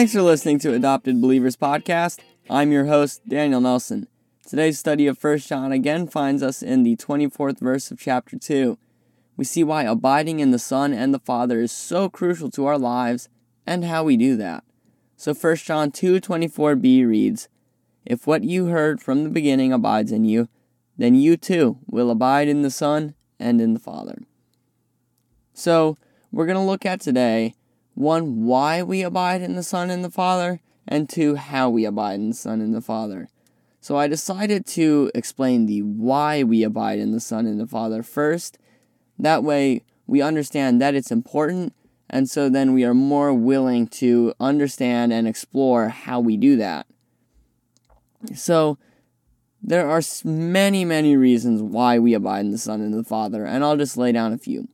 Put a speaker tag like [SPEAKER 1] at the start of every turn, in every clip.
[SPEAKER 1] Thanks for listening to Adopted Believers Podcast. I'm your host, Daniel Nelson. Today's study of 1 John again finds us in the 24th verse of chapter 2. We see why abiding in the Son and the Father is so crucial to our lives and how we do that. So 1 John 2:24b reads, "If what you heard from the beginning abides in you, then you too will abide in the Son and in the Father." So, we're going to look at today one, why we abide in the Son and the Father, and two, how we abide in the Son and the Father. So I decided to explain the why we abide in the Son and the Father first. That way we understand that it's important, and so then we are more willing to understand and explore how we do that. So there are many, many reasons why we abide in the Son and the Father, and I'll just lay down a few.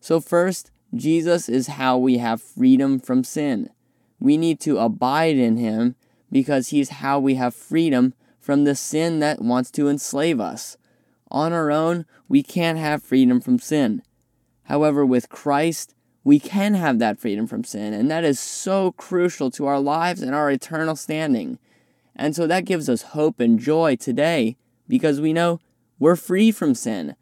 [SPEAKER 1] So, first, Jesus is how we have freedom from sin. We need to abide in him because he's how we have freedom from the sin that wants to enslave us. On our own, we can't have freedom from sin. However, with Christ, we can have that freedom from sin, and that is so crucial to our lives and our eternal standing. And so that gives us hope and joy today because we know we're free from sin.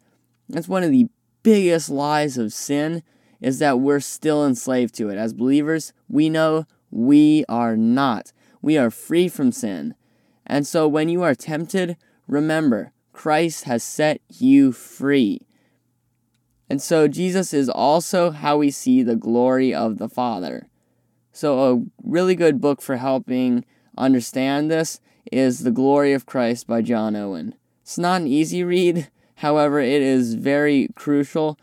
[SPEAKER 1] That's one of the biggest lies of sin is that we're still enslaved to it. As believers, we know we are not. We are free from sin. And so when you are tempted, remember, Christ has set you free. And so Jesus is also how we see the glory of the Father. So, a really good book for helping understand this is The Glory of Christ by John Owen. It's not an easy read, however, it is very crucial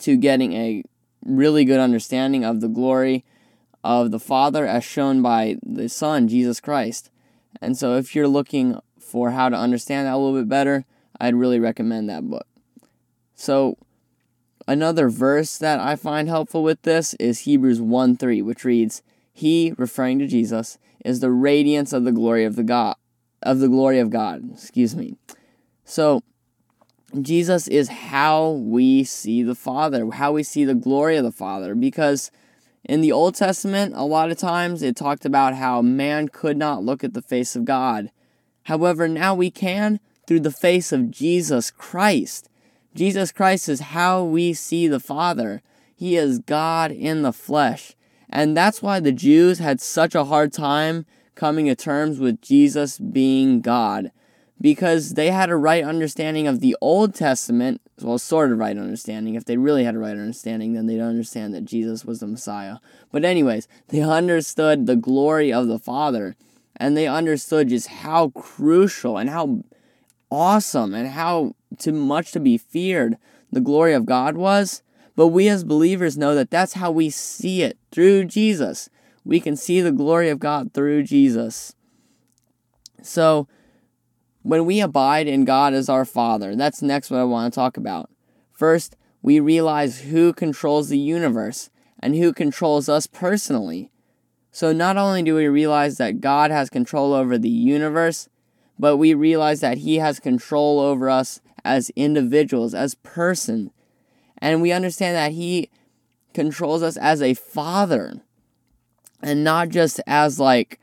[SPEAKER 1] to getting a really good understanding of the glory of the Father as shown by the Son, Jesus Christ. And so, if you're looking for how to understand that a little bit better, I'd really recommend that book. So, another verse that I find helpful with this is Hebrews 1 3, which reads, He, referring to Jesus, is the radiance of the glory of the God of the glory of God. Excuse me. So Jesus is how we see the Father, how we see the glory of the Father, because in the Old Testament, a lot of times it talked about how man could not look at the face of God. However, now we can through the face of Jesus Christ. Jesus Christ is how we see the Father. He is God in the flesh. And that's why the Jews had such a hard time coming to terms with Jesus being God because they had a right understanding of the Old Testament, well, sort of right understanding. If they really had a right understanding, then they'd understand that Jesus was the Messiah. But, anyways, they understood the glory of the Father, and they understood just how crucial and how awesome and how too much to be feared the glory of God was. But we as believers know that that's how we see it through Jesus. We can see the glory of God through Jesus. So, when we abide in God as our Father, that's next what I want to talk about. First, we realize who controls the universe and who controls us personally. So, not only do we realize that God has control over the universe, but we realize that He has control over us as individuals, as person. And we understand that He controls us as a father and not just as like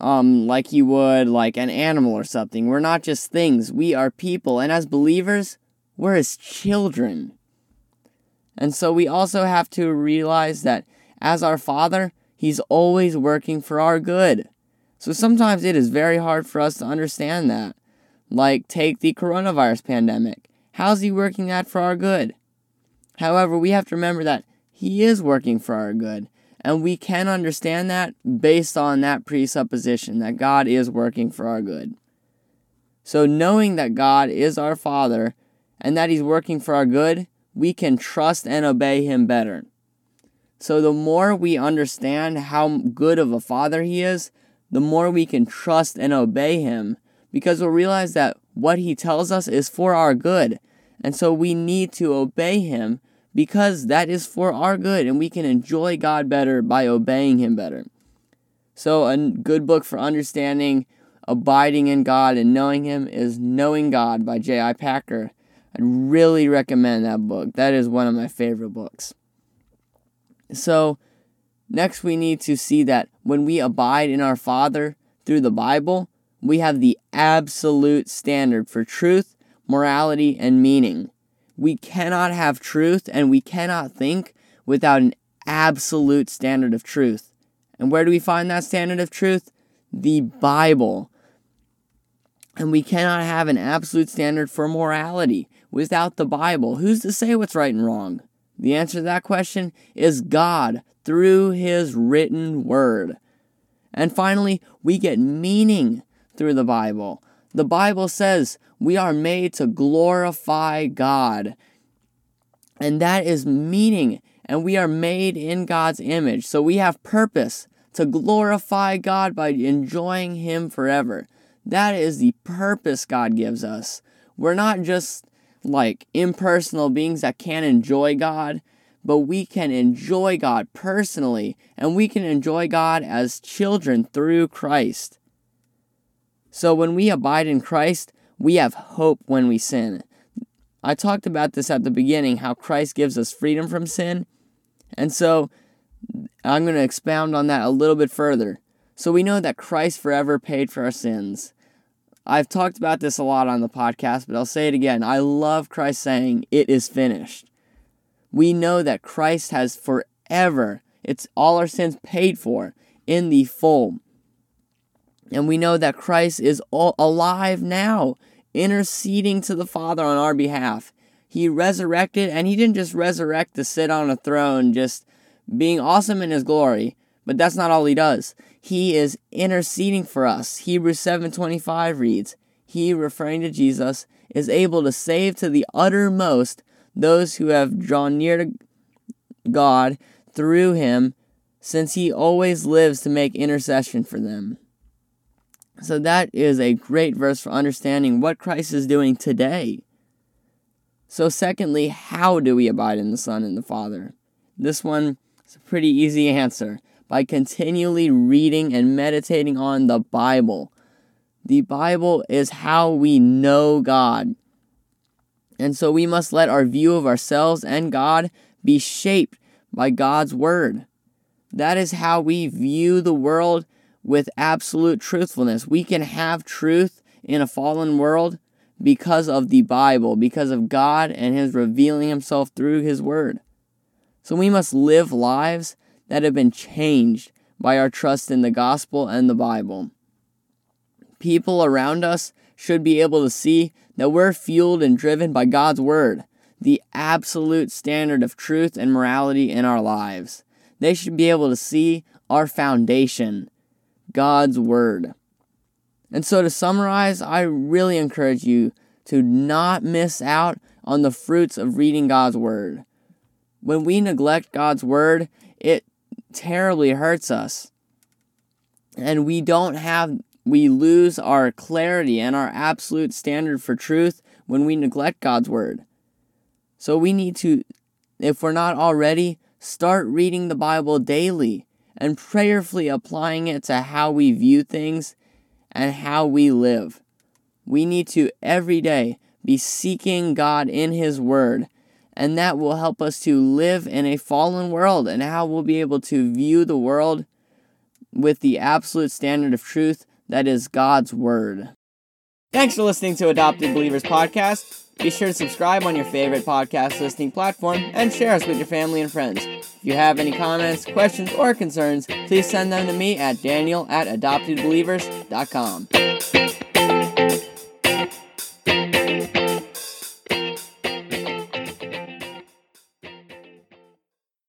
[SPEAKER 1] um, like you would like an animal or something. We're not just things, we are people. And as believers, we're his children. And so we also have to realize that as our Father, He's always working for our good. So sometimes it is very hard for us to understand that. Like, take the coronavirus pandemic. How's He working that for our good? However, we have to remember that He is working for our good. And we can understand that based on that presupposition that God is working for our good. So, knowing that God is our Father and that He's working for our good, we can trust and obey Him better. So, the more we understand how good of a Father He is, the more we can trust and obey Him because we'll realize that what He tells us is for our good. And so, we need to obey Him because that is for our good and we can enjoy God better by obeying Him better. So, a good book for understanding abiding in God and knowing Him is Knowing God by J.I. Packer. I'd really recommend that book. That is one of my favorite books. So, Next, we need to see that when we abide in our Father through the Bible, we have the absolute standard for truth, morality, and meaning. We cannot have truth and we cannot think without an absolute standard of truth. And where do we find that standard of truth? The Bible. And we cannot have an absolute standard for morality without the Bible. Who's to say what's right and wrong? The answer to that question is God through His written word. And finally, we get meaning through the Bible. The Bible says we are made to glorify God. And that is meaning. And we are made in God's image. So we have purpose to glorify God by enjoying Him forever. That is the purpose God gives us. We're not just like impersonal beings that can't enjoy God, but we can enjoy God personally, and we can enjoy God as children through Christ. So when we abide in Christ, we have hope when we sin. I talked about this at the beginning how Christ gives us freedom from sin. And so I'm going to expound on that a little bit further. So we know that Christ forever paid for our sins. I've talked about this a lot on the podcast, but I'll say it again. I love Christ saying, It is finished. We know that Christ has forever, it's all our sins paid for in the full. And we know that Christ is alive now, interceding to the Father on our behalf. He resurrected, and He didn't just resurrect to sit on a throne, just being awesome in His glory, but that's not all He does. He is interceding for us. Hebrews 7:25 reads, "He referring to Jesus is able to save to the uttermost those who have drawn near to God through him, since he always lives to make intercession for them." So that is a great verse for understanding what Christ is doing today. So secondly, how do we abide in the Son and the Father? This one is a pretty easy answer by continually reading and meditating on the Bible. The Bible is how we know God. And so we must let our view of ourselves and God be shaped by God's Word. That is how we view the world with absolute truthfulness. We can have truth in a fallen world because of the Bible, because of God and His revealing Himself through His Word. So we must live lives that have been changed by our trust in the gospel and the Bible. People around us should be able to see that we're fueled and driven by God's Word, the absolute standard of truth and morality in our lives. They should be able to see our foundation, God's Word. And so, to summarize, I really encourage you to not miss out on the fruits of reading God's Word. When we neglect God's Word, it terribly hurts us. And we don't have, we lose our clarity and our absolute standard for truth when we neglect God's Word. So we need to, if we're not already, start reading the Bible daily and prayerfully applying it to how we view things and how we live. We need to every day be seeking God in His Word and that will help us to live in a fallen world and how we'll be able to view the world with the absolute standard of truth that is God's Word. Thanks for listening to Adopted Believers Podcast. Be sure to subscribe on your favorite podcast listening platform and share us with your family and friends. If you have any comments, questions, or concerns, please send them to me at daniel at adoptedbelievers.com.